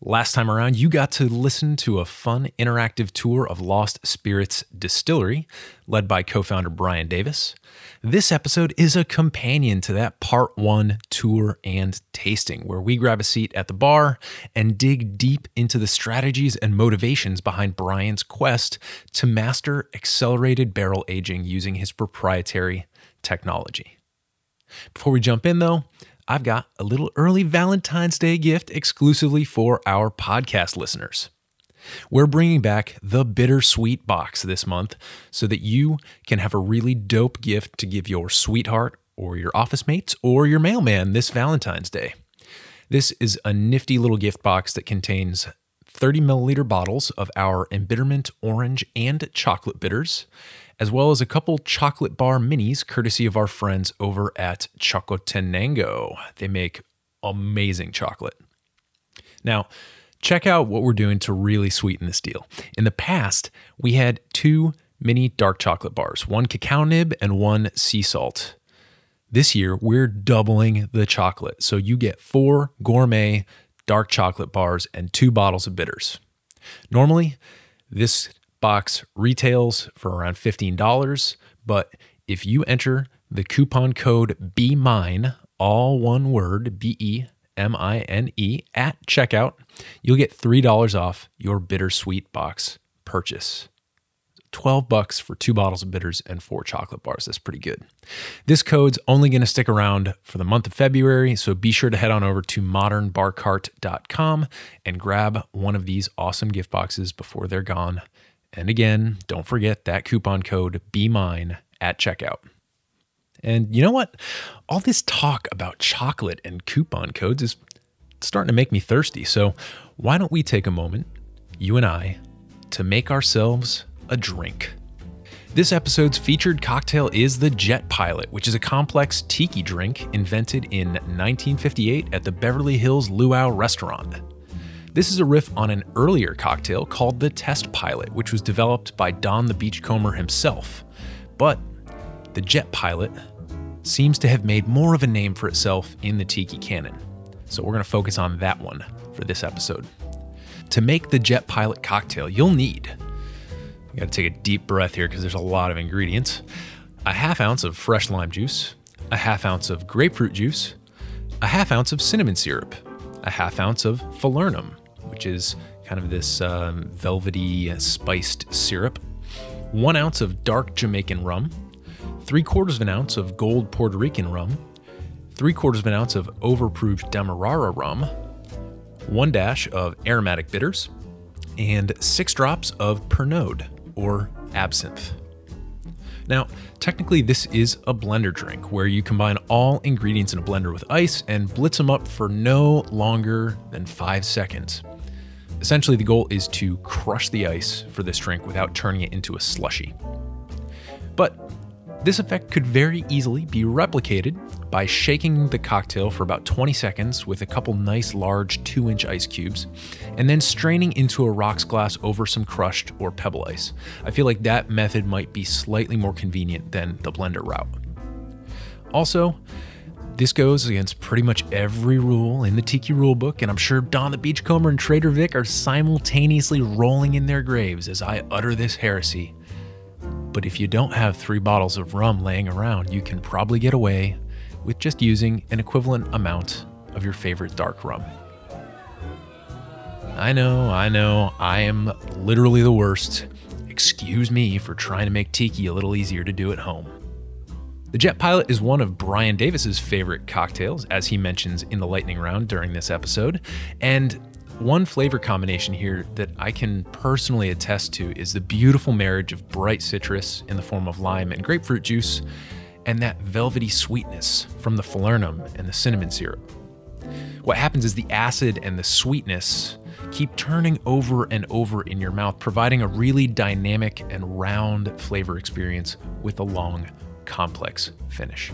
Last time around, you got to listen to a fun interactive tour of Lost Spirits Distillery, led by co founder Bryan Davis. This episode is a companion to that part one tour and tasting, where we grab a seat at the bar and dig deep into the strategies and motivations behind Bryan's quest to master accelerated barrel aging using his proprietary technology. Before we jump in, though, I've got a little early Valentine's Day gift exclusively for our podcast listeners. We're bringing back the Bittersweet Box this month so that you can have a really dope gift to give your sweetheart or your office mates or your mailman this Valentine's Day. This is a nifty little gift box that contains 30 milliliter bottles of our embitterment orange and chocolate bitters, as well as a couple chocolate bar minis courtesy of our friends over at Chocotenango. They make amazing chocolate. Now, check out what we're doing to really sweeten this deal. In the past, we had two mini dark chocolate bars, one cacao nib and one sea salt. This year, we're doubling the chocolate. So you get four gourmet dark chocolate bars and two bottles of bitters. Normally, this box retails for around $15, but if you enter the coupon code BMINE, all one word, B E M I N E, at checkout, you'll get $3 off your bittersweet box purchase. 12 bucks for two bottles of bitters and four chocolate bars. That's pretty good. This code's only going to stick around for the month of February, so be sure to head on over to modernbarcart.com and grab one of these awesome gift boxes before they're gone. And again, don't forget that coupon code BMINE at checkout. And you know what? All this talk about chocolate and coupon codes is starting to make me thirsty. So why don't we take a moment, you and I, to make ourselves a drink? This episode's featured cocktail is the Jet Pilot, which is a complex tiki drink invented in 1958 at the Beverly Hills Luau restaurant. This is a riff on an earlier cocktail called the Test Pilot, which was developed by Don the Beachcomber himself. But the Jet Pilot seems to have made more of a name for itself in the tiki canon. So we're going to focus on that one for this episode. To make the Jet Pilot cocktail, you'll need, you got to take a deep breath here because there's a lot of ingredients, a half ounce of fresh lime juice, a half ounce of grapefruit juice, a half ounce of cinnamon syrup, a half ounce of falernum, which is kind of this um, velvety spiced syrup, one ounce of dark Jamaican rum, three quarters of an ounce of gold Puerto Rican rum, three quarters of an ounce of overproof Demerara rum, one dash of aromatic bitters, and six drops of Pernod or absinthe. Now, technically, this is a blender drink where you combine all ingredients in a blender with ice and blitz them up for no longer than five seconds. Essentially, the goal is to crush the ice for this drink without turning it into a slushy. But this effect could very easily be replicated by shaking the cocktail for about 20 seconds with a couple nice large 2 inch ice cubes, and then straining into a rocks glass over some crushed or pebble ice. I feel like that method might be slightly more convenient than the blender route. Also, this goes against pretty much every rule in the Tiki rulebook, and I'm sure Don the Beachcomber and Trader Vic are simultaneously rolling in their graves as I utter this heresy. But if you don't have three bottles of rum laying around, you can probably get away with just using an equivalent amount of your favorite dark rum. I know, I know, I am literally the worst. Excuse me for trying to make tiki a little easier to do at home. The Jet Pilot is one of Bryan Davis's favorite cocktails, as he mentions in the lightning round during this episode. And one flavor combination here that I can personally attest to is the beautiful marriage of bright citrus in the form of lime and grapefruit juice, and that velvety sweetness from the falernum and the cinnamon syrup. What happens is the acid and the sweetness keep turning over and over in your mouth, providing a really dynamic and round flavor experience with a long, complex finish.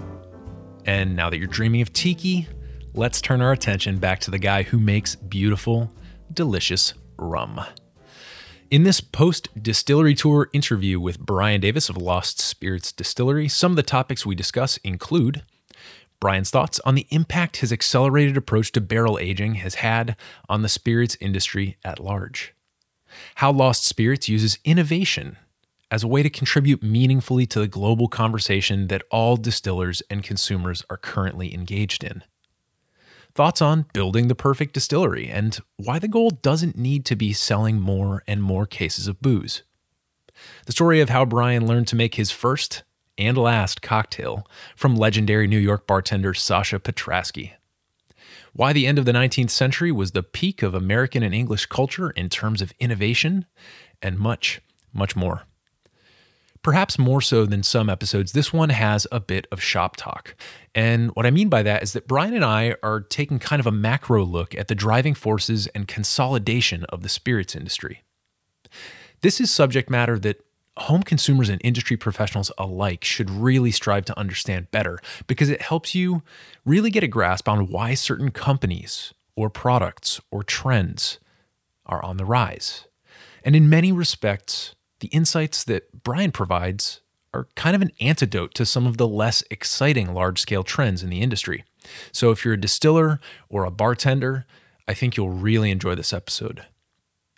And now that you're dreaming of tiki, let's turn our attention back to the guy who makes beautiful, delicious rum. In this post distillery tour interview with Bryan Davis of Lost Spirits Distillery, some of the topics we discuss include Bryan's thoughts on the impact his accelerated approach to barrel aging has had on the spirits industry at large, how Lost Spirits uses innovation as a way to contribute meaningfully to the global conversation that all distillers and consumers are currently engaged in thoughts on building the perfect distillery and why the goal doesn't need to be selling more and more cases of booze. The story of how Bryan learned to make his first and last cocktail from legendary New York bartender Sasha Petraske. Why the end of the 19th century was the peak of American and English culture in terms of innovation, and much, much more. Perhaps more so than some episodes, this one has a bit of shop talk. And what I mean by that is that Bryan and I are taking kind of a macro look at the driving forces and consolidation of the spirits industry. This is subject matter that home consumers and industry professionals alike should really strive to understand better because it helps you really get a grasp on why certain companies or products or trends are on the rise. And in many respects, the insights that Bryan provides are kind of an antidote to some of the less exciting large scale trends in the industry. So if you're a distiller or a bartender, I think you'll really enjoy this episode.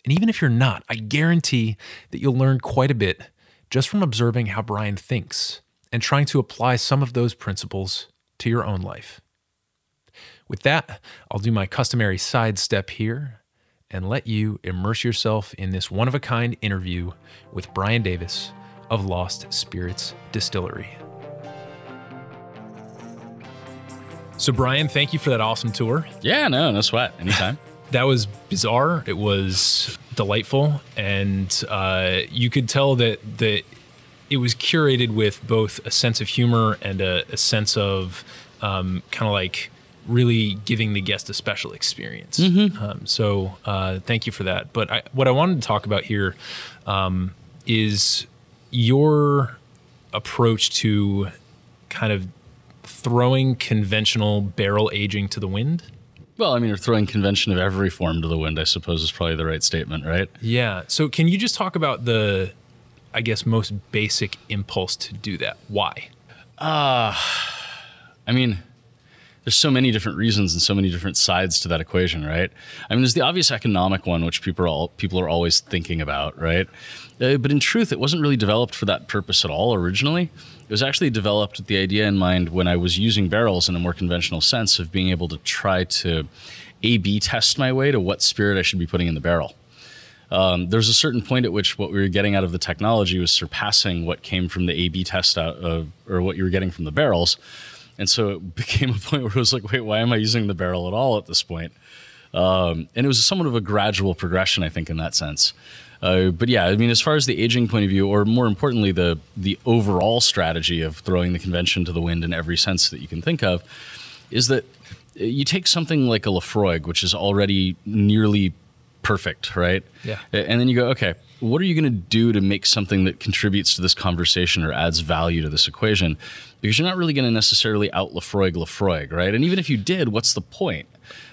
And even if you're not, I guarantee that you'll learn quite a bit just from observing how Bryan thinks and trying to apply some of those principles to your own life. With that, I'll do my customary sidestep here and let you immerse yourself in this one of a kind interview with Bryan Davis of Lost Spirits Distillery. So, Bryan, thank you for that awesome tour. Yeah, no, no sweat. Anytime. that was bizarre. It was delightful, and uh, you could tell that that it was curated with both a sense of humor and a, a sense of um, kind of like really giving the guest a special experience. Mm-hmm. Um, so uh, thank you for that. But I, what I wanted to talk about here um, is your approach to kind of throwing conventional barrel aging to the wind. Well, I mean, you're throwing convention of every form to the wind, I suppose is probably the right statement, right? Yeah. So can you just talk about the, I guess, most basic impulse to do that? Why? Uh, I mean, there's so many different reasons and so many different sides to that equation, right? I mean, there's the obvious economic one, which people are all people are always thinking about, right? Uh, but in truth, it wasn't really developed for that purpose at all originally. It was actually developed with the idea in mind when I was using barrels in a more conventional sense of being able to try to A/B test my way to what spirit I should be putting in the barrel. Um, there's a certain point at which what we were getting out of the technology was surpassing what came from the A/B test out of, or what you were getting from the barrels. And so it became a point where it was like, wait, why am I using the barrel at all at this point? Um, and it was somewhat of a gradual progression, I think, in that sense. Uh, but yeah, I mean, as far as the aging point of view, or more importantly, the the overall strategy of throwing the convention to the wind in every sense that you can think of, is that you take something like a Laphroaig, which is already nearly perfect, right? Yeah. And then you go, okay, what are you going to do to make something that contributes to this conversation or adds value to this equation? Because you're not really going to necessarily out Laphroaig Laphroaig, right? And even if you did, what's the point?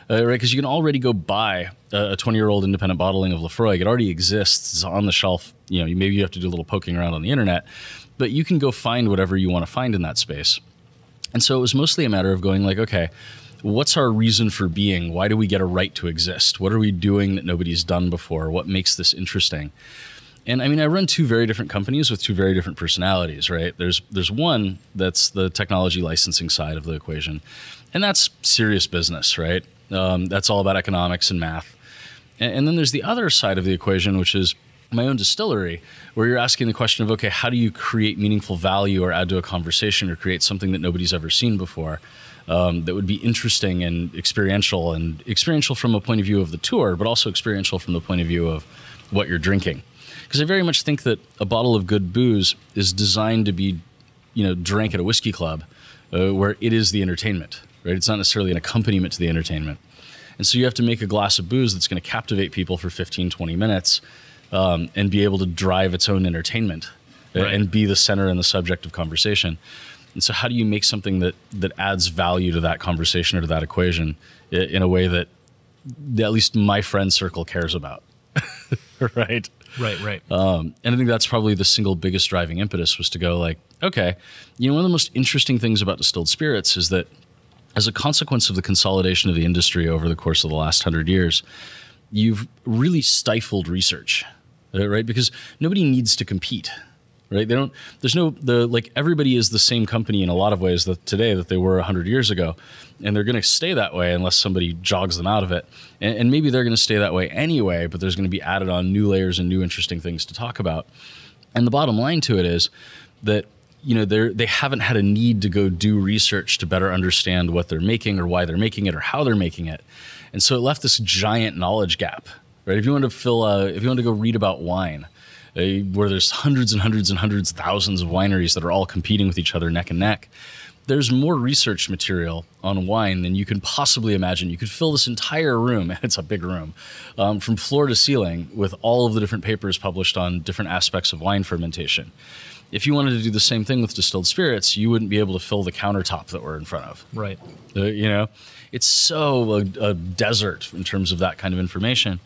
Uh, right? Because you can already go buy a 20 year old independent bottling of Laphroaig. It already exists. It's on the shelf. You know, maybe you have to do a little poking around on the internet, but you can go find whatever you want to find in that space. And so it was mostly a matter of going like, okay, what's our reason for being? Why do we get a right to exist? What are we doing that nobody's done before? What makes this interesting? And I mean, I run two very different companies with two very different personalities, right? There's there's one that's the technology licensing side of the equation, and that's serious business, right? Um, that's all about economics and math. And, and then there's the other side of the equation, which is my own distillery, where you're asking the question of, okay, how do you create meaningful value or add to a conversation or create something that nobody's ever seen before? um, that would be interesting and experiential, and experiential from a point of view of the tour, but also experiential from the point of view of what you're drinking. Because I very much think that a bottle of good booze is designed to be, you know, drank at a whiskey club, uh, where it is the entertainment, right? It's not necessarily an accompaniment to the entertainment. And so you have to make a glass of booze that's going to captivate people for 15, 20 minutes um, and be able to drive its own entertainment uh, Right. and be the center and the subject of conversation. And so, how do you make something that, that adds value to that conversation or to that equation in a way that at least my friend circle cares about? right. Right, right. Um, and I think that's probably the single biggest driving impetus was to go like, okay, you know, one of the most interesting things about distilled spirits is that as a consequence of the consolidation of the industry over the course of the last hundred years, you've really stifled research, right? Because nobody needs to compete, right? They don't. There's no the like everybody is the same company in a lot of ways that today that they were hundred years ago, and they're going to stay that way unless somebody jogs them out of it. And, and maybe they're going to stay that way anyway, but there's going to be added on new layers and new interesting things to talk about. And the bottom line to it is that you know they they haven't had a need to go do research to better understand what they're making or why they're making it or how they're making it, and so it left this giant knowledge gap. Right? If you want to fill, uh, if you want to go read about wine, uh, where there's hundreds and hundreds and hundreds, thousands of wineries that are all competing with each other neck and neck. There's more research material on wine than you can possibly imagine. You could fill this entire room, and it's a big room, um, from floor to ceiling with all of the different papers published on different aspects of wine fermentation. If you wanted to do the same thing with distilled spirits, you wouldn't be able to fill the countertop that we're in front of. right. Uh, you know, it's so a, a desert in terms of that kind of information.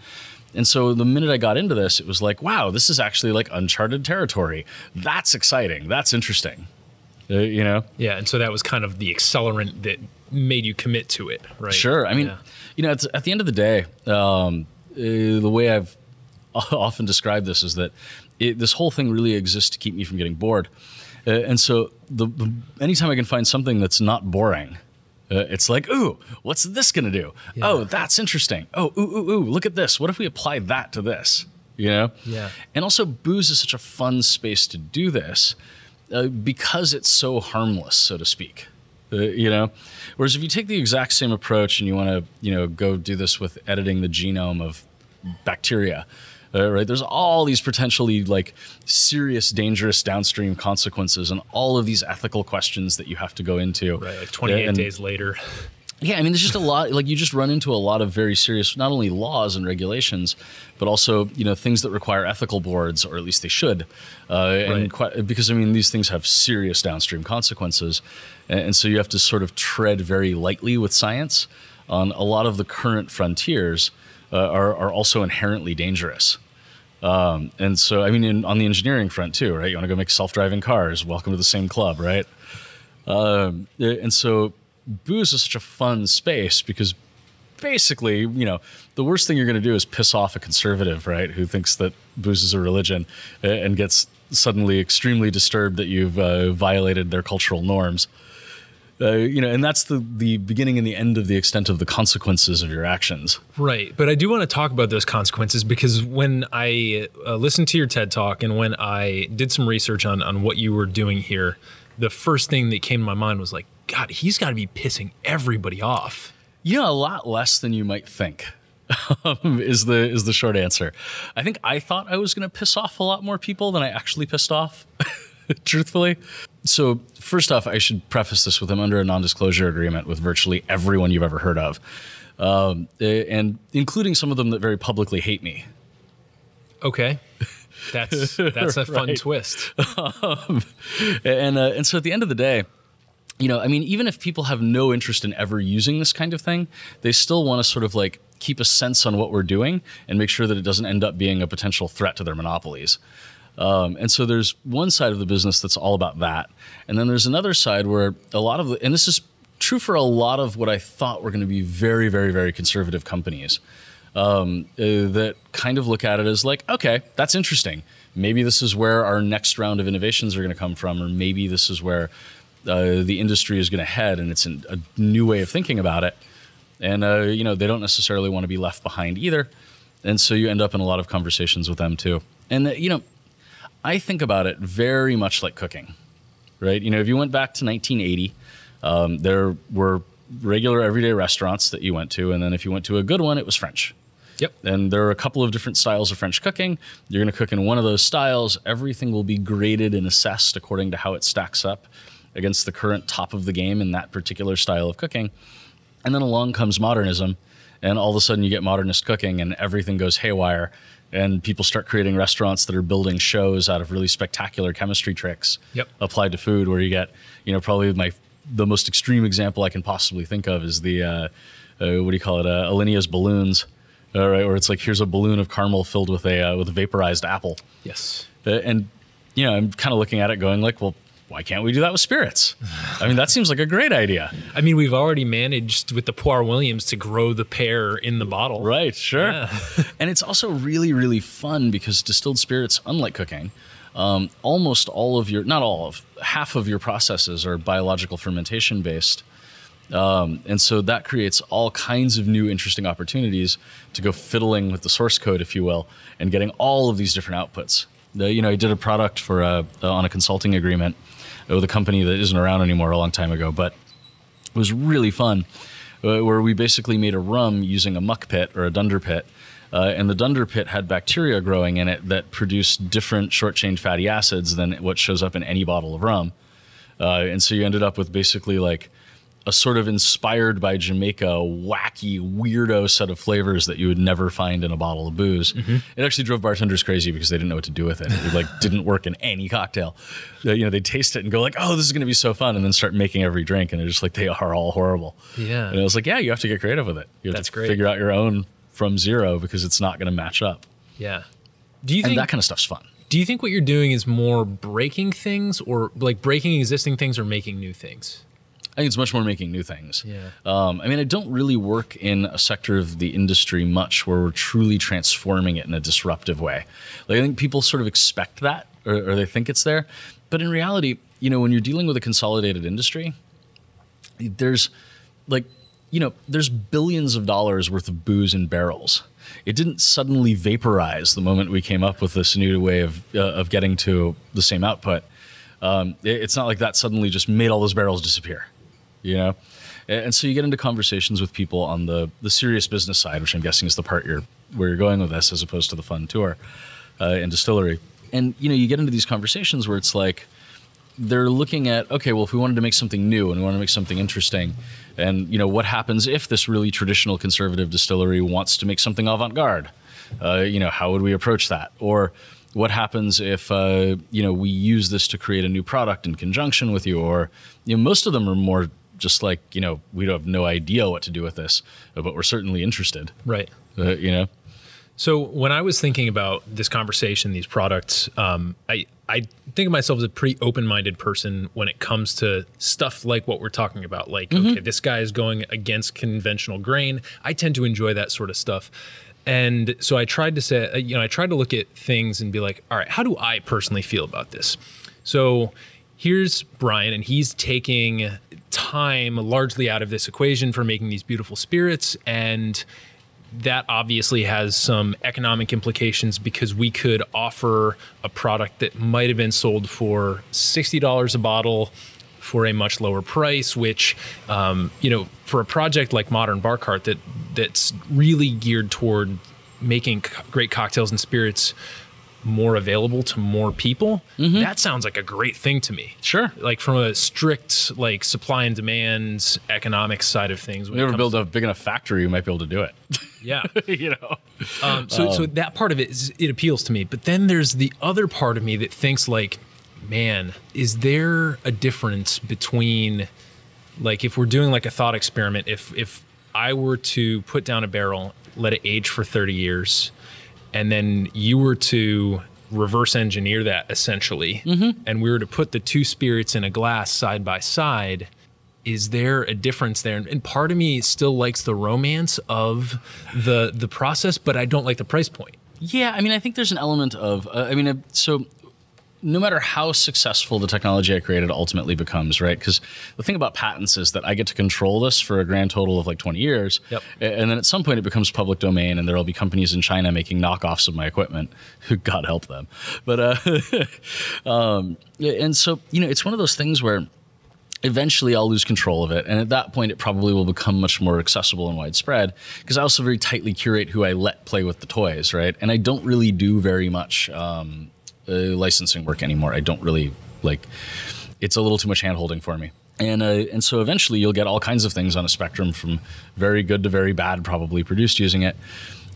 And so the minute I got into this, it was like, wow, this is actually like uncharted territory. That's exciting. That's interesting. Uh, you know, Yeah, and so that was kind of the accelerant that made you commit to it, right? sure. I mean, Yeah. you know, it's, at the end of the day, um, uh, the way I've often described this is that it, this whole thing really exists to keep me from getting bored. Uh, and so the, the anytime I can find something that's not boring, uh, it's like, ooh, what's this going to do? Oh, that's interesting. Oh, ooh, ooh, ooh, look at this. What if we apply that to this? You know? Yeah. And also, booze is such a fun space to do this uh, because it's so harmless, so to speak. Uh, you know, whereas if you take the exact same approach and you want to, you know, go do this with editing the genome of bacteria, uh, right? There's all these potentially like serious, dangerous downstream consequences, and all of these ethical questions that you have to go into. Right, like 28 And- days later. yeah, I mean, there's just a lot. Like you just run into a lot of very serious, not only laws and regulations, but also you know things that require ethical boards, or at least they should. Uh, Right. And quite, because I mean, these things have serious downstream consequences, and, and so you have to sort of tread very lightly with science. On a lot of the current frontiers uh, are are also inherently dangerous. Um, and so, I mean, in, on the engineering front too, right? You want to go make self-driving cars? Welcome to the same club, right? Um, and so booze is such a fun space because basically, you know, the worst thing you're going to do is piss off a conservative, right, who thinks that booze is a religion and gets suddenly extremely disturbed that you've uh, violated their cultural norms. Uh, you know, and that's the the beginning and the end of the extent of the consequences of your actions. Right. But I do want to talk about those consequences because when I uh, listened to your TED talk and when I did some research on, on what you were doing here, the first thing that came to my mind was like, God, he's got to be pissing everybody off. Know, a lot less than you might think. is the is the short answer. I think I thought I was going to piss off a lot more people than I actually pissed off. truthfully. So first off, I should preface this with I'm under a non-disclosure agreement with virtually everyone you've ever heard of, um, eh, and including some of them that very publicly hate me. Okay. That's that's a fun twist. and uh, and so at the end of the day, you know, I mean, even if people have no interest in ever using this kind of thing, they still want to sort of like keep a sense on what we're doing and make sure that it doesn't end up being a potential threat to their monopolies. Um, and so there's one side of the business that's all about that, and then there's another side where a lot of and this is true for a lot of what I thought were going to be very, very, very conservative companies um, uh, that kind of look at it as like, okay, that's interesting. Maybe this is where our next round of innovations are going to come from, or maybe this is where uh, the industry is going to head, and it's an, a new way of thinking about it. And uh, you know, they don't necessarily want to be left behind either, and so you end up in a lot of conversations with them too. And uh, you know, I think about it very much like cooking, right? You know, if you went back to 1980, um, there were regular everyday restaurants that you went to, and then if you went to a good one, it was French. Yep. And there are a couple of different styles of French cooking. You're going to cook in one of those styles. Everything will be graded and assessed according to how it stacks up against the current top of the game in that particular style of cooking. And then along comes modernism, and all of a sudden you get modernist cooking and everything goes haywire and people start creating restaurants that are building shows out of really spectacular chemistry tricks Yep. applied to food where you get you know probably my the most extreme example i can possibly think of is the uh, uh, what do you call it uh, balloons all right where it's like here's a balloon of caramel filled with a uh, with a vaporized apple Yes. uh, and you know i'm kind of looking at it going like well why can't we do that with spirits i mean that seems like a great idea I mean, we've already managed with the Poire Williams to grow the pear in the bottle. Right, sure. and it's also really, really fun because distilled spirits, unlike cooking, um, almost all of your, not all of, half of your processes are biological fermentation based. Um, and so that creates all kinds of new interesting opportunities to go fiddling with the source code, if you will, and getting all of these different outputs. The, you know, I did a product for a, on a consulting agreement with a company that isn't around anymore a long time ago, but it was really fun, uh, where we basically made a rum using a muck pit or a dunder pit. Uh, and the dunder pit had bacteria growing in it that produced different short chain fatty acids than what shows up in any bottle of rum. Uh, and so you ended up with basically like a sort of inspired by Jamaica, wacky, weirdo set of flavors that you would never find in a bottle of booze. It actually drove bartenders crazy because they didn't know what to do with it. It like didn't work in any cocktail. Uh, you know, they taste it and go like, "Oh, this is going to be so fun," and then start making every drink, and they're just like, they are all horrible. Yeah. And I was like, "Yeah, you have to get creative with it. You have That's to great. figure out your own from zero because it's not going to match up." Yeah. Do you And think that kind of stuff's fun. do you think what you're doing is more breaking things or like breaking existing things or making new things? I think it's much more making new things. Yeah. Um, I mean, I don't really work in a sector of the industry much where we're truly transforming it in a disruptive way. Like I think people sort of expect that, or, or they think it's there, but in reality, you know, when you're dealing with a consolidated industry, there's like you know there's billions of dollars worth of booze in barrels it didn't suddenly vaporize the moment we came up with this new way of uh, of getting to the same output um, it- it's not like that suddenly just made all those barrels disappear you know? And so you get into conversations with people on the the serious business side which i'm guessing is the part you're where you're going with this as opposed to the fun tour uh, and distillery. And you know you get into these conversations where it's like they're looking at okay well if we wanted to make something new and we want to make something interesting and you know what happens if this really traditional conservative distillery wants to make something avant-garde? Uh, you know how would we approach that? Or what happens if uh, you know we use this to create a new product in conjunction with you? Or you know most of them are more just like you know we have no idea what to do with this but we're certainly interested Right. uh, you know So when I was thinking about this conversation, these products, um, I I think of myself as a pretty open-minded person when it comes to stuff like what we're talking about. Like, okay, this guy is going against conventional grain. I tend to enjoy that sort of stuff. And so I tried to say, uh, you know, I tried to look at things and be like, all right, how do I personally feel about this? So here's Bryan, and he's taking time largely out of this equation for making these beautiful spirits and that obviously has some economic implications because we could offer a product that might have been sold for $60 a bottle for a much lower price which um, you know for a project like modern bar cart that that's really geared toward making great cocktails and spirits more available to more people that sounds like a great thing to me Sure. like from a strict like supply and demand economic side of things when it ever build a big enough factory you might be able to do it yeah you know um, so, so that part of it is, it appeals to me. But then there's the other part of me that thinks like, man, is there a difference between like if we're doing like a thought experiment, if if I were to put down a barrel, let it age for 30 years, and then you were to reverse engineer that essentially, and we were to put the two spirits in a glass side by side, is there a difference there? And part of me still likes the romance of the the process, but I don't like the price point. Yeah, I mean, I think there's an element of, uh, I mean, uh, so no matter how successful the technology I created ultimately becomes, right? Because the thing about patents is that I get to control this for a grand total of like 20 years. Yep. And then at some point it becomes public domain, and there will be companies in China making knockoffs of my equipment. God help them. But, uh, um, and so, you know, it's one of those things where eventually I'll lose control of it. And at that point, it probably will become much more accessible and widespread because I also very tightly curate who I let play with the toys, right? And I don't really do very much um, uh, licensing work anymore. I don't really like it's a little too much hand holding for me. and uh, and so eventually you'll get all kinds of things on a spectrum from very good to very bad, probably produced using it.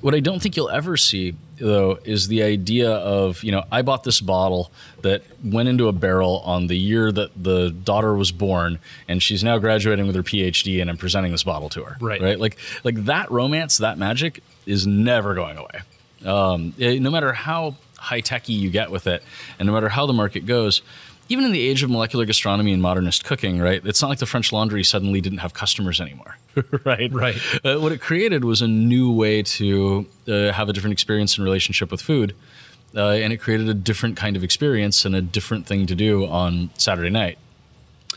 What I don't think you'll ever see though is the idea of you know I bought this bottle that went into a barrel on the year that the daughter was born, and she's now graduating with her PhD, and I'm presenting this bottle to her. Right. Right. Like like that romance, that magic is never going away. Um, eh, no matter how high techy you get with it, and no matter how the market goes, even in the age of molecular gastronomy and modernist cooking, right? It's not like the French Laundry suddenly didn't have customers anymore, right? Right. Uh, what it created was a new way to uh, have a different experience in relationship with food, uh, and it created a different kind of experience and a different thing to do on Saturday night,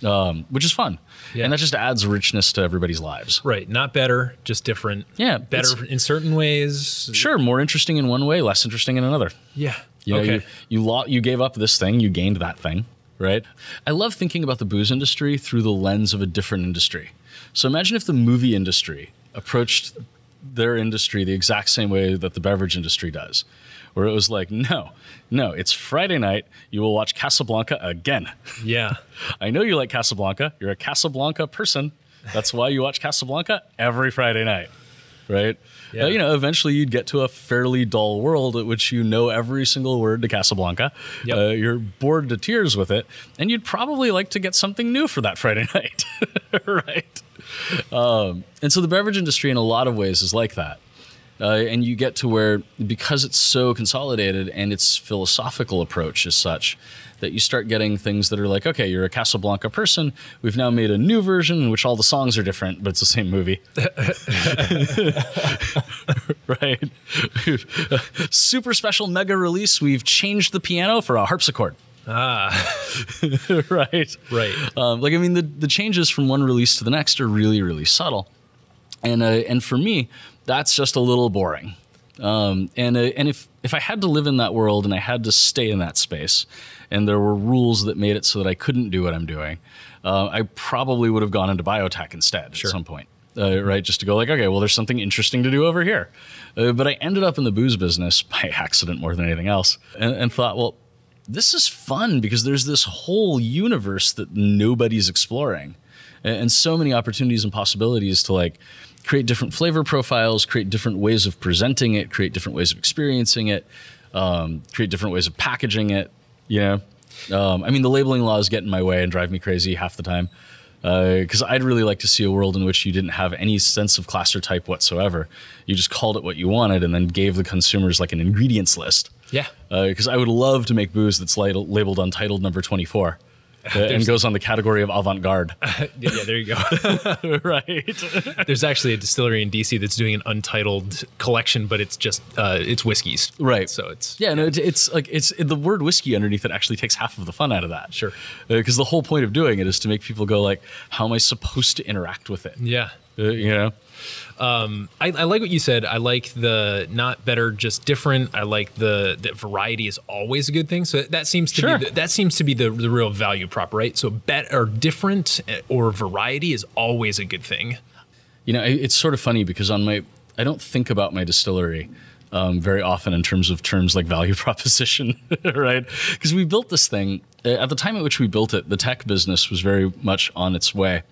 um, which is fun, Yeah. and that just adds richness to everybody's lives. Right. Not better, just different. Yeah, Better in certain ways. Sure, more interesting in one way, less interesting in another. Yeah. You know, okay. you you, lo- you gave up this thing, you gained that thing, right? I love thinking about the booze industry through the lens of a different industry. So imagine if the movie industry approached their industry the exact same way that the beverage industry does, where it was like, no, no, it's Friday night, you will watch Casablanca again. yeah. I know you like Casablanca, you're a Casablanca person. That's why you watch Casablanca every Friday night, right? Yeah. Uh, you know, eventually you'd get to a fairly dull world at which you know every single word to Casablanca. Yep. Uh, you're bored to tears with it, and you'd probably like to get something new for that Friday night, right? Um, and so the beverage industry, in a lot of ways, is like that. Uh, and you get to where, because it's so consolidated and its philosophical approach is such, that you start getting things that are like, okay, you're a Casablanca person. We've now made a new version in which all the songs are different, but it's the same movie. right? Super special mega release. We've changed the piano for a harpsichord. Ah. right. Right. Um, like, I mean, the, the changes from one release to the next are really, really subtle. And, uh, and for me, that's just a little boring. Um, and uh, and if, if I had to live in that world and I had to stay in that space, and there were rules that made it so that I couldn't do what I'm doing, uh, I probably would have gone into biotech instead at some point. Uh, right, just to go like, okay, well, there's something interesting to do over here. Uh, but I ended up in the booze business by accident more than anything else, and, and thought, well, this is fun because there's this whole universe that nobody's exploring and, and so many opportunities and possibilities to like create different flavor profiles create different ways of presenting it create different ways of experiencing it um, create different ways of packaging it you know um, i mean the labeling laws get in my way and drive me crazy half the time because I'd really like to see a world in which you didn't have any sense of class or type whatsoever. You just called it what you wanted and then gave the consumers like an ingredients list Yeah. because I would love to make booze that's labeled, untitled number 24 uh, and goes on the category of avant garde. yeah, there you go. right. There's actually a distillery in DC that's doing an untitled collection, but it's just uh, it's whiskeys. Right. So it's Yeah, no, it, it's like it's the word whiskey underneath it actually takes half of the fun out of that. Sure. Because the whole point of doing it is to make people go like, "How am I supposed to interact with it?" yeah. Uh, you know. I, I like what you said. I like the not better, just different. I like the that variety is always a good thing. So that seems to Sure. be the, that seems to be the, the real value prop, right? So bet or different eh, or variety is always a good thing. You know, it's sort of funny because on my, I don't think about my distillery um, very often in terms of terms like value proposition, right? Because we built this thing uh, at the time at which we built it. The tech business was very much on its way,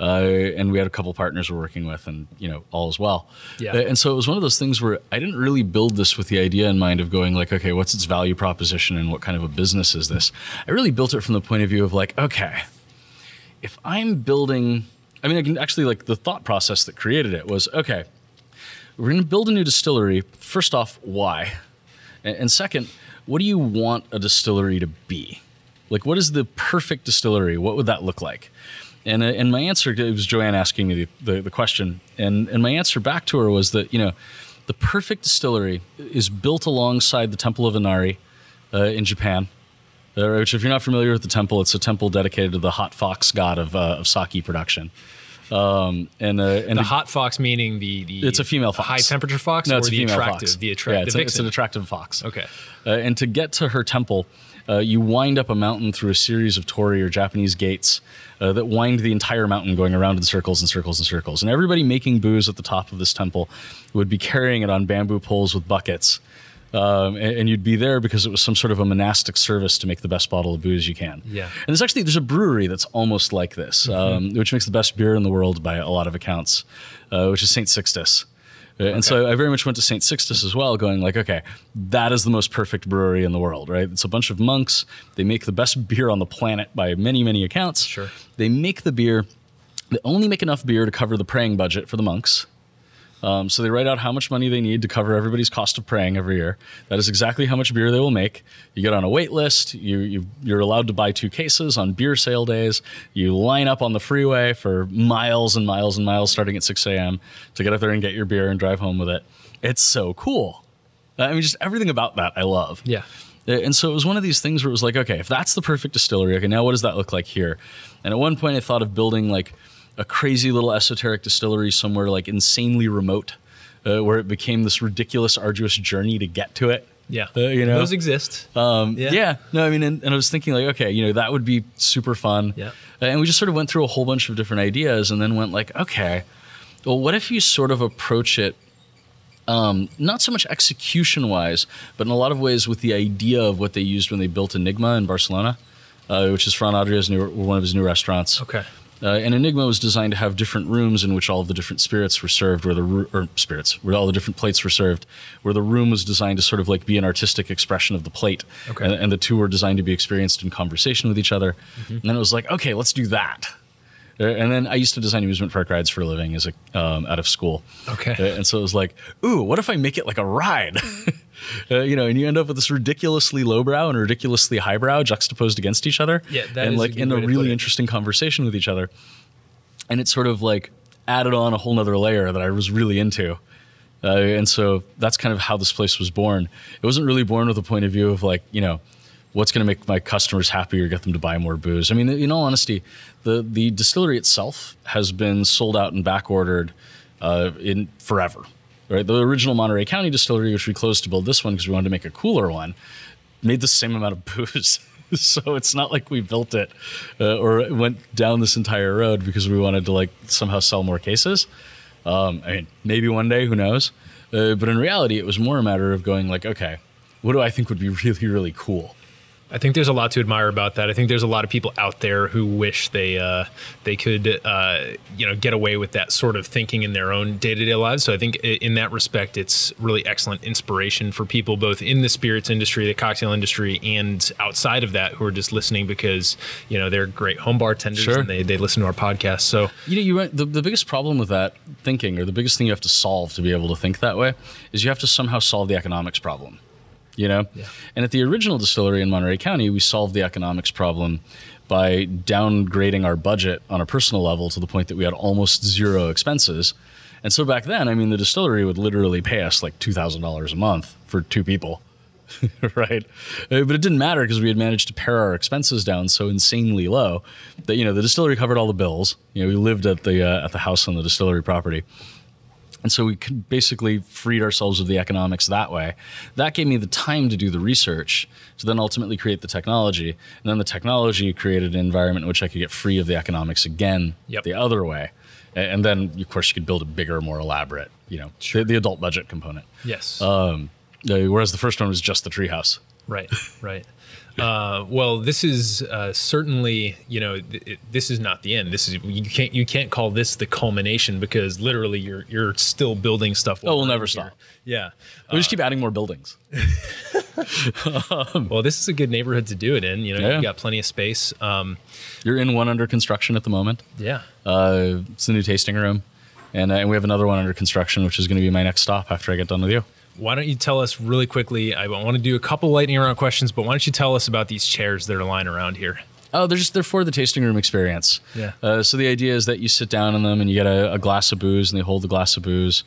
uh, and we had a couple partners we're working with, and you know, all as well. Yeah. Uh, and so it was one of those things where I didn't really build this with the idea in mind of going like, okay, what's its value proposition and what kind of a business is this? I really built it from the point of view of like, okay, if I'm building, I mean, I can actually like the thought process that created it was okay, we're going to build a new distillery. First off, why? And second, what do you want a distillery to be? Like, what is the perfect distillery? What would that look like? And, uh, and my answer, it was Joanne asking me the, the, the question. And, and my answer back to her was that, you know, the perfect distillery is built alongside the Temple of Inari uh, in Japan. Uh, which, if you're not familiar with the temple, it's a temple dedicated to the hot fox god of, uh, of sake production. Um, and uh, and The hot fox meaning the, the it's a female fox. high temperature fox No, or it's a the female attractive fox. the yeah, attractive it's, a- it's an attractive fox. Okay. Uh, and to get to her temple, uh, you wind up a mountain through a series of torii or Japanese gates uh, that wind the entire mountain, going around in circles and circles and circles. And everybody making booze at the top of this temple would be carrying it on bamboo poles with buckets. Um, and, and you'd be there because it was some sort of a monastic service to make the best bottle of booze you can. Yeah. And there's actually there's a brewery that's almost like this, um, which makes the best beer in the world by a lot of accounts, uh, which is Saint Sixtus. Uh, And so I very much went to St. Sixtus as well, going like, okay, that is the most perfect brewery in the world, right? It's a bunch of monks. They make the best beer on the planet by many, many accounts. Sure. They make the beer. They only make enough beer to cover the praying budget for the monks. Um, so they write out how much money they need to cover everybody's cost of praying every year. That is exactly how much beer they will make. You get on a wait list. You, you you're allowed to buy two cases on beer sale days. You line up on the freeway for miles and miles and miles, starting at 6 a.m. to get up there and get your beer and drive home with it. It's so cool. I mean, just everything about that I love. Yeah. And so it was one of these things where it was like, okay, if that's the perfect distillery, okay, now what does that look like here? And at one point, I thought of building like a crazy little esoteric distillery somewhere like insanely remote, uh, where it became this ridiculous, arduous journey to get to it. Yeah. Uh, you know, Those exist. um, Yeah. yeah. No, I mean, and, and I was thinking like, okay, you know, that would be super fun. Yeah. Uh, And we just sort of went through a whole bunch of different ideas, and then went like, okay, well, what if you sort of approach it, um, not so much execution wise, but in a lot of ways with the idea of what they used when they built Enigma in Barcelona, uh, which is Ferran Adria's new one of his new restaurants. okay. Uh, and Enigma was designed to have different rooms in which all of the different spirits were served, where the ru- or spirits, where all the different plates were served, where the room was designed to sort of like be an artistic expression of the plate, Okay. and, and the two were designed to be experienced in conversation with each other. Mm-hmm. And then it was like, okay, let's do that. Uh, And then I used to design amusement park rides for a living as a um, out of school. Okay. Uh, and so it was like, ooh, what if I make it like a ride? uh, you know, and you end up with this ridiculously lowbrow and ridiculously highbrow juxtaposed against each other. Yeah, and a like good in a way to put really interesting conversation with each other. And it sort of like added on a whole nother layer that I was really into. Uh, and so that's kind of how this place was born. It wasn't really born with a point of view of like, you know, what's going to make my customers happy or get them to buy more booze. I mean, in all honesty, the the distillery itself has been sold out and back ordered uh, in forever. Right, the original Monterey County distillery, which we closed to build this one because we wanted to make a cooler one, made the same amount of booze. so it's not like we built it uh, or went down this entire road because we wanted to like somehow sell more cases. Um, I mean, maybe one day, who knows? Uh, but in reality, it was more a matter of going like, okay, what do I think would be really, really cool? I think there's a lot to admire about that. I think there's a lot of people out there who wish they uh, they could uh, you know get away with that sort of thinking in their own day to day lives. So I think in that respect, it's really excellent inspiration for people both in the spirits industry, the cocktail industry, and outside of that who are just listening because you know they're great home bartenders Sure. and they they listen to our podcast. So You know, you went, the, the biggest problem with that thinking, or the biggest thing you have to solve to be able to think that way, is you have to somehow solve the economics problem. You know, and at the original distillery in Monterey County, we solved the economics problem by downgrading our budget on a personal level to the point that we had almost zero expenses. And so back then, I mean, the distillery would literally pay us like two thousand dollars a month for two people. right? Uh, But it didn't matter because we had managed to pare our expenses down so insanely low that you know the distillery covered all the bills. You know, we lived at the uh, at the house on the distillery property. And so we could basically freed ourselves of the economics that way. That gave me the time to do the research to then ultimately create the technology. And then the technology created an environment in which I could get free of the economics again Yep. the other way. And then, of course, you could build a bigger, more elaborate, you know, the, the adult budget component. yes, Um, whereas the first one was just the treehouse. Right, right. Uh, well, this is uh, certainly, you know, th- it, this is not the end. This is you can't you can't call this the culmination because literally you're you're still building stuff. Oh, we'll never here. stop. Yeah. We just keep adding more buildings. Well, this is a good neighborhood to do it in. You know, Yeah. you got plenty of space. Um, You're in one under construction at the moment. yeah. Uh, it's the new tasting room. And, uh, and we have another one under construction, which is going to be my next stop after I get done with you. Why don't you tell us really quickly? I want to do a couple lightning round questions, but why don't you tell us about these chairs that are lying around here? Oh, they're just they're for the tasting room experience. Yeah. Uh, so the idea is that you sit down in them and you get a, a glass of booze, and they hold the glass of booze,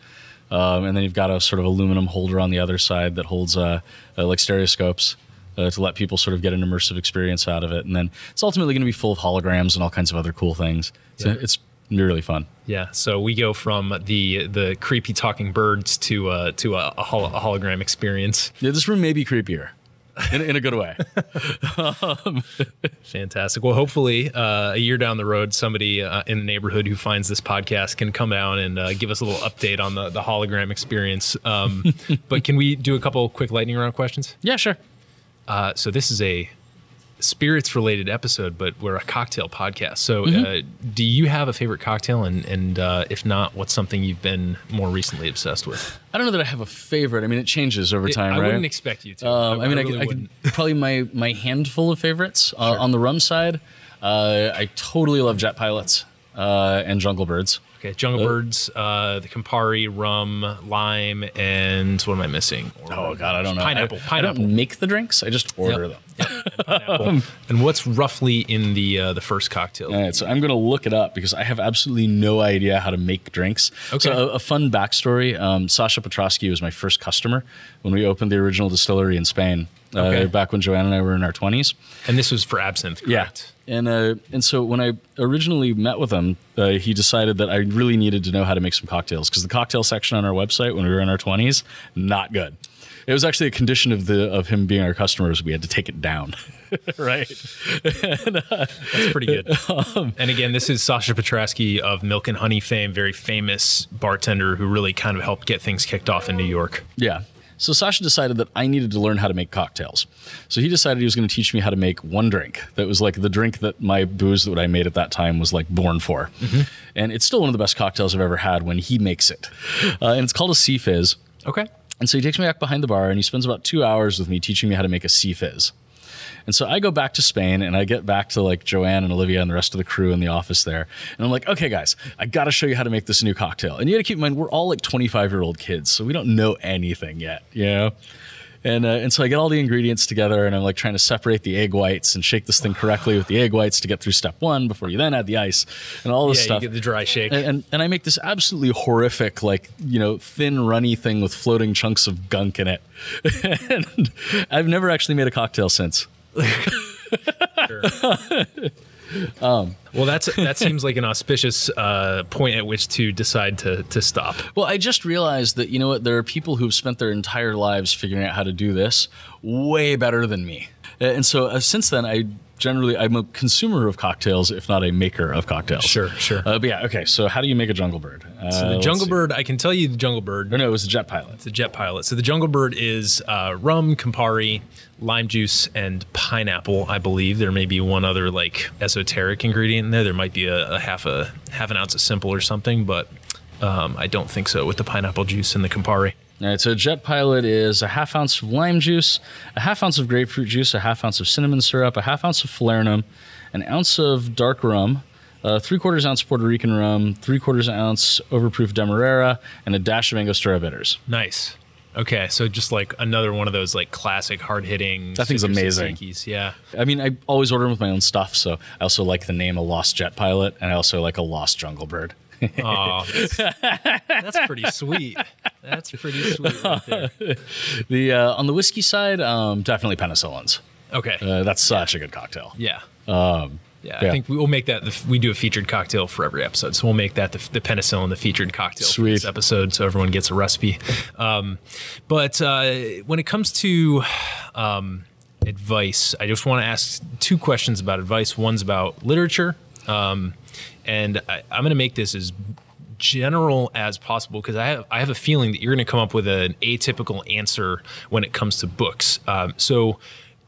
um, and then you've got a sort of aluminum holder on the other side that holds uh, uh, like stereoscopes. Uh, to let people sort of get an immersive experience out of it, and then it's ultimately going to be full of holograms and all kinds of other cool things. So Yeah. it's really fun. Yeah, so we go from the the creepy talking birds to uh, to a, a, hol- a hologram experience. Yeah, this room may be creepier. in, in a good way. Fantastic. Well, hopefully, uh, a year down the road, somebody uh, in the neighborhood who finds this podcast can come down and uh, give us a little update on the, the hologram experience. Um, but can we do a couple quick lightning round questions? yeah, sure. Uh, so this is a spirits related episode, but we're a cocktail podcast. So, uh, do you have a favorite cocktail? And, and uh, if not, what's something you've been more recently obsessed with? I don't know that I have a favorite. I mean, it changes over time, I right? wouldn't expect you to. Um, I, mean, I, really could, I wouldn't. could probably my my handful of favorites uh, on the rum side. Uh, I totally love Jet Pilots uh, and Jungle Birds. Okay, Jungle Birds, uh, the Campari, rum, lime, and what am I missing? Or- Oh God, I don't know. Pineapple. I, I Pineapple. don't make the drinks. I just order Yep. them. pineapple. and what's roughly in the uh, the first cocktail? All right, so I'm going to look it up because I have absolutely no idea how to make drinks. Okay. So a, a fun backstory: um, Sasha Petraske was my first customer when we opened the original distillery in Spain. Uh, Okay. back when Joanne and I were in our 20s. And this was for absinthe, correct? Yeah. And uh, and so when I originally met with him, uh, he decided that I really needed to know how to make some cocktails because the cocktail section on our website when we were in our 20s, not good. It was actually a condition of the of him being our customers. We had to take it down, right? That's pretty good. Um, and again, this is Sasha Petraske of Milk and Honey fame, very famous bartender who really kind of helped get things kicked off in New York. Yeah. So Sasha decided that I needed to learn how to make cocktails. So he decided he was going to teach me how to make one drink that was like the drink that my booze that I made at that time was like born for. And it's still one of the best cocktails I've ever had when he makes it. Uh, and it's called a sea fizz. Okay. And so he takes me back behind the bar and he spends about two hours with me teaching me how to make a sea fizz. And so I go back to Spain and I get back to like Joanne and Olivia and the rest of the crew in the office there. And I'm like, okay, guys, I got to show you how to make this new cocktail. And you got to keep in mind, we're all like 25 year old kids, so we don't know anything yet, you know? And, uh, and so I get all the ingredients together and I'm like trying to separate the egg whites and shake this thing correctly with the egg whites to get through step one before you then add the ice and all this Yeah, stuff you get the dry shake. and, and and I make this absolutely horrific, like you know, thin, runny thing with floating chunks of gunk in it. and I've never actually made a cocktail since. well, that's that seems like an auspicious uh, point at which to decide to to stop. Well, I just realized that you know what, there are people who've spent their entire lives figuring out how to do this way better than me, and so uh, since then I. Generally, I'm a consumer of cocktails, if not a maker of cocktails. Sure, sure. Uh, but yeah, okay. So, how do you make a jungle bird? Uh, So the Jungle. Bird, I can tell you the Jungle Bird. Or no, it was a jet pilot. It's a jet pilot. So the Jungle Bird is uh, rum, Campari, lime juice, and pineapple. I believe there may be one other like esoteric ingredient in there. There might be a, a half a half an ounce of simple or something, but um, I don't think so with the pineapple juice and the Campari. All right, so a jet pilot is a half ounce of lime juice, a half ounce of grapefruit juice, a half ounce of cinnamon syrup, a half ounce of falernum, an ounce of dark rum, uh, three quarters ounce Puerto Rican rum, three quarters ounce overproof Demerara, and a dash of Angostura bitters. Nice. Okay, so just like another one of those like classic hard hitting. That thing's amazing. Yeah. I mean, I always order them with my own stuff, so I also like the name a lost jet pilot, and I also like a lost jungle bird. Oh, that's, that's pretty sweet. That's pretty sweet. Right there. The uh, on the whiskey side, um, definitely penicillins. Okay. Uh, that's such a good cocktail. Yeah. Um, yeah, I yeah. think we will make that. The, we do a featured cocktail for every episode, so we'll make that the, the penicillin, the featured cocktail for this Sweet. episode, so everyone gets a recipe. Um, but uh, when it comes to um, advice, I just want to ask two questions about advice. One's about literature, um, and I, I'm going to make this as general as possible because I have I have a feeling that you're going to come up with an atypical answer when it comes to books. Um, so,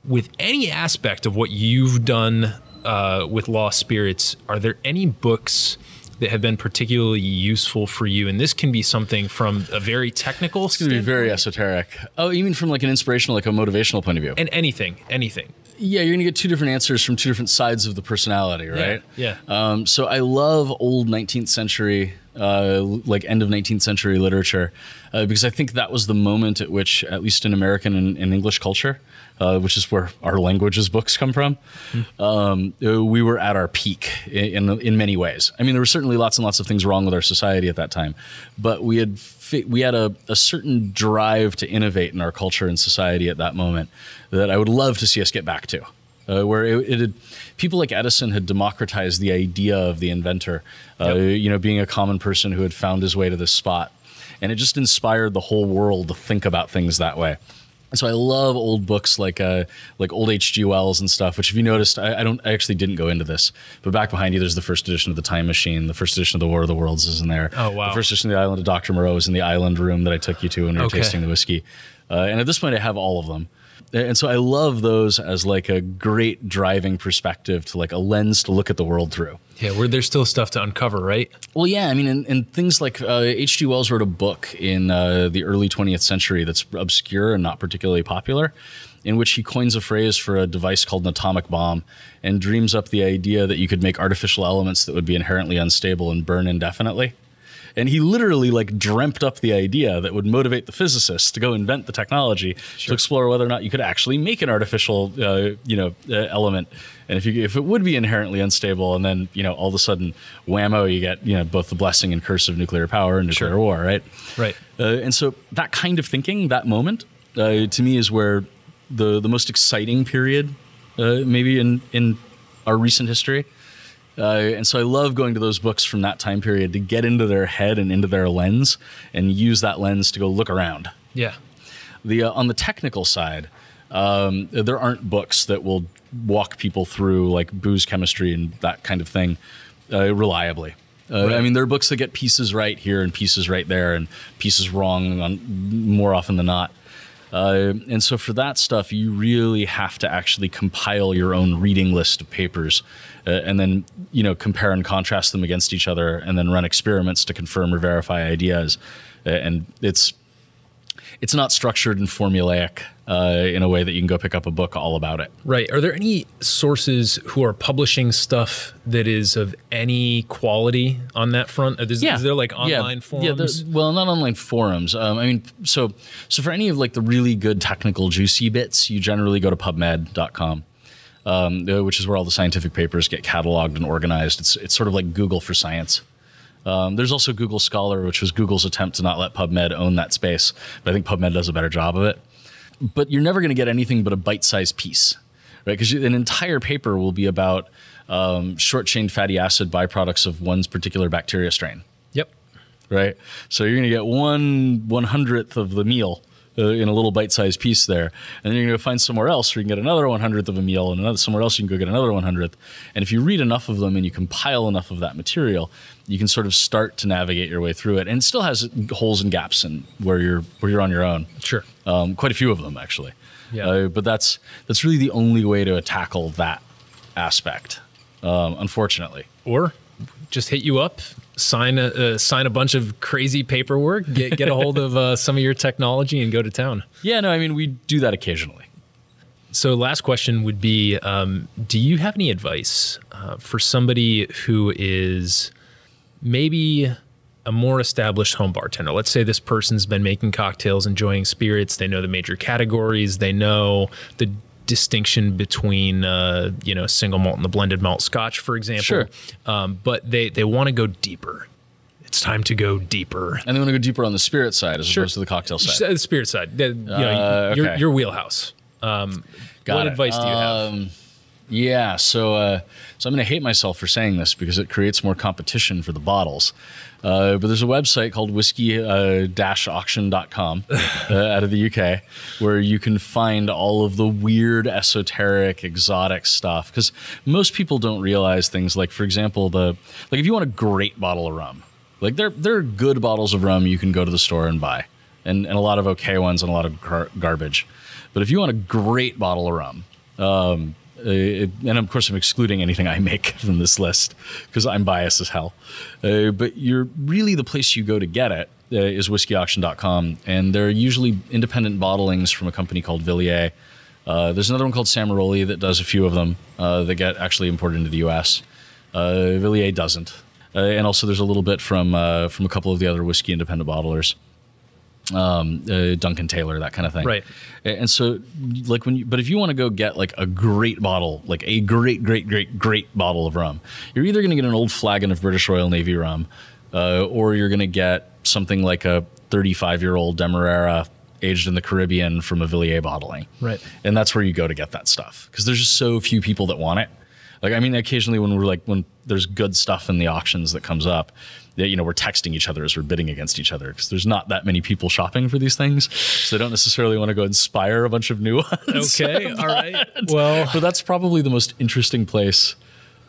with any aspect of what you've done uh, with Lost Spirits, are there any books? That have been particularly useful for you, and this can be something from a very technical, It's going to be very esoteric. Oh, you mean from like an inspirational, like a motivational point of view? and anything, anything. Yeah, you're gonna get two different answers from two different sides of the personality, right? yeah. Um, so I love old 19th century, uh, like end of 19th century literature, uh, because I think that was the moment at which, at least in American and, and English culture, uh, which is where our languages books come from, um, uh, we were at our peak in, in in many ways. I mean, there were certainly lots and lots of things wrong with our society at that time, but we had we had a, a certain drive to innovate in our culture and society at that moment that I would love to see us get back to. Uh, where it, it had, people like Edison had democratized the idea of the inventor, uh, Yep. you know, being a common person who had found his way to this spot. And it just inspired the whole world to think about things that way. So I love old books like uh, like old H.G. Wells and stuff. Which, if you noticed, I, I don't. I actually didn't go into this, but back behind you, there's the first edition of the Time Machine. The first edition of the War of the Worlds is in there. Oh, wow. The first edition of the Island of Doctor Moreau is in the island room that I took you to when we were Okay. tasting the whiskey. Uh, and at this point, I have all of them. And so I love those as like a great driving perspective to like a lens to look at the world through. Yeah, where there's still stuff to uncover, right? Well, yeah, I mean, and, and things like uh, H.G. Wells wrote a book in uh, the early 20th century that's obscure and not particularly popular, in which he coins a phrase for a device called an atomic bomb and dreams up the idea that you could make artificial elements that would be inherently unstable and burn indefinitely. And he literally like dreamt up the idea that would motivate the physicists to go invent the technology to explore whether or not you could actually make an artificial, uh, you know, uh, element. And if you if it would be inherently unstable, and then you know all of a sudden, whammo, you get you know both the blessing and curse of nuclear power and nuclear Sure. war, right? Right. Uh, and so that kind of thinking, that moment, uh, to me is where the the most exciting period, uh, maybe in in our recent history. Uh, and so I love going to those books from that time period to get into their head and into their lens, and use that lens to go look around. Yeah. The uh, on the technical side, um, there aren't books that will walk people through like booze chemistry and that kind of thing uh, reliably. Uh, I mean, there are books that get pieces right here and pieces right there, and pieces wrong on more often than not. Uh, and so for that stuff, you really have to actually compile your own reading list of papers, uh, and then you know compare and contrast them against each other, and then run experiments to confirm or verify ideas. Uh, and it's it's not structured and formulaic uh, in a way that you can go pick up a book all about it. Right. Are there any sources who are publishing stuff that is of any quality on that front? Is, is there like online Yeah, forums? well, not online forums. Um, I mean, so so for any of like the really good technical juicy bits, you generally go to PubMed.com, um, uh, which is where all the scientific papers get cataloged and organized. It's it's sort of like Google for science. Um, there's also Google Scholar, which was Google's attempt to not let PubMed own that space, but I think PubMed does a better job of it. But you're never going to get anything but a bite-sized piece, right? Because an entire paper will be about um, short-chain fatty acid byproducts of one's particular bacteria strain Yep. right? So you're going to get one one hundredth of the meal uh, in a little bite-sized piece there, and then you're going to find somewhere else where you can get another one hundredth of a meal, and another somewhere else you can go get another one hundredth. And if you read enough of them and you compile enough of that material, you can sort of start to navigate your way through it. And it still has holes and gaps and where you're where you're on your own. Sure. Um, quite a few of them actually. Yeah. Uh, but that's that's really the only way to tackle that aspect. Um, unfortunately. Or just hit you up, sign a uh, sign a bunch of crazy paperwork, get get a hold of uh, some of your technology, and go to town. Yeah, no, I mean we do that occasionally. So, last question would be um, Do you have any advice uh, for somebody who is maybe a more established home bartender? Let's say this person's been making cocktails, enjoying spirits. They know the major categories, they know the distinction between uh, you know single malt and the blended malt scotch for example Sure. um, but they they want to go deeper it's time to go deeper And they want to go deeper on the spirit side as Sure. opposed to the cocktail side. the spirit side the, you know, Uh, your, your wheelhouse um, Got what it. advice do you have Um, Yeah, so uh, so I'm going to hate myself for saying this because it creates more competition for the bottles. Uh, but there's a website called whiskey-auction.com uh, out of the UK where you can find all of the weird, esoteric, exotic stuff. Because most people don't realize things like, for example, the like if you want a great bottle of rum, like there there are good bottles of rum you can go to the store and buy, and and a lot of okay ones and a lot of gar- garbage. But if you want a great bottle of rum, um, uh, and of course I'm excluding anything I make from this list because I'm biased as hell. Uh, but you're really the place you go to get it uh, is whiskeyauction.com, and they're usually independent bottlings from a company called Velier. Uh, there's another one called Samaroli that does a few of them uh, that get actually imported into the U.S. Uh, Velier doesn't, and also there's a little bit from from a couple of the other whiskey independent bottlers um, uh, Duncan Taylor, that kind of thing. Right. And so, like when you, but if you want to go get like a great bottle, like a great, great, great, great bottle of rum, you're either going to get an old flagon of British Royal Navy rum, uh, or you're going to get something like a 35 year old Demerara aged in the Caribbean from a Velier bottling. Right. And that's where you go to get that stuff because there's just so few people that want it. Like, I mean, occasionally when we're like, when there's good stuff in the auctions that comes up, that, you know, we're texting each other as we're bidding against each other because there's not that many people shopping for these things. So they don't necessarily want to go inspire a bunch of new ones. Okay, all right. Well, but that's probably the most interesting place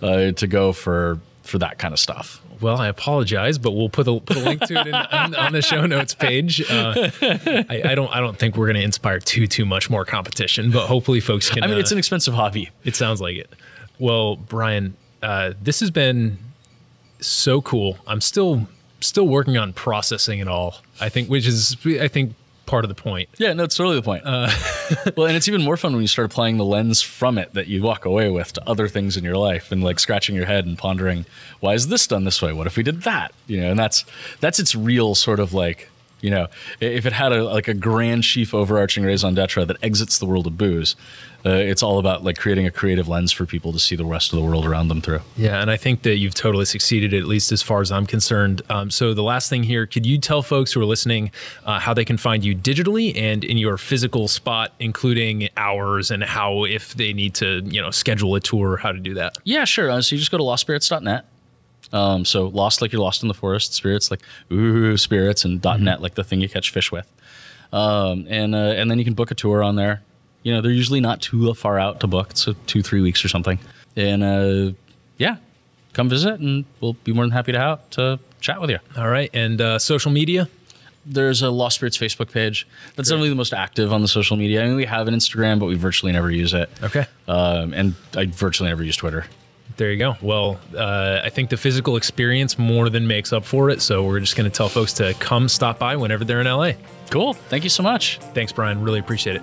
uh, to go for for that kind of stuff. Well, I apologize, but we'll put a, put a link to it in, on, on the show notes page. Uh, I, I don't I don't think we're going to inspire too too much more competition, but hopefully folks can. I mean, uh, it's an expensive hobby. It sounds like it. Well, Bryan, uh, this has been so cool. I'm still still working on processing it all. I think, which is I think part of the point. Yeah, no, it's totally the point. Uh, well, and it's even more fun when you start applying the lens from it that you walk away with to other things in your life and like scratching your head and pondering, why is this done this way? What if we did that? You know, and that's that's its real sort of like, you know, if it had a like a grand chief overarching raison d'etre that exits the world of booze, uh, it's all about like creating a creative lens for people to see the rest of the world around them through. Yeah, and I think that you've totally succeeded, at least as far as I'm concerned. Um, so, the last thing here, could you tell folks who are listening uh, how they can find you digitally and in your physical spot, including hours and how, if they need to, you know, schedule a tour, how to do that? Yeah, sure. Uh, so you just go to lostspirits.net. Um, so lost like you're lost in the forest, spirits like ooh spirits, and .net like the thing you catch fish with. Um, and uh, and then you can book a tour on there. You know, they're usually not too far out to book, so two three weeks or something. And uh, yeah, come visit, and we'll be more than happy to out to chat with you. All right, and uh, social media. There's a Lost Spirits Facebook page. That's definitely the most active on the social media. I mean, we have an Instagram, but we virtually never use it. Okay. Um, and I virtually never use Twitter. There you go. Well, uh, I think the physical experience more than makes up for it. So we're just going to tell folks to come stop by whenever they're in LA. Cool. Thank you so much. Thanks, Bryan. Really appreciate it.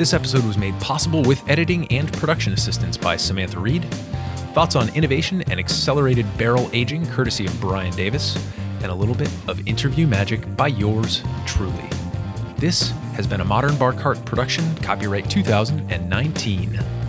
This episode was made possible with editing and production assistance by Samantha Reed. Thoughts on innovation and accelerated barrel aging, courtesy of Bryan Davis, and a little bit of interview magic by yours truly. This has been a Modern Bar Cart production, copyright 2019.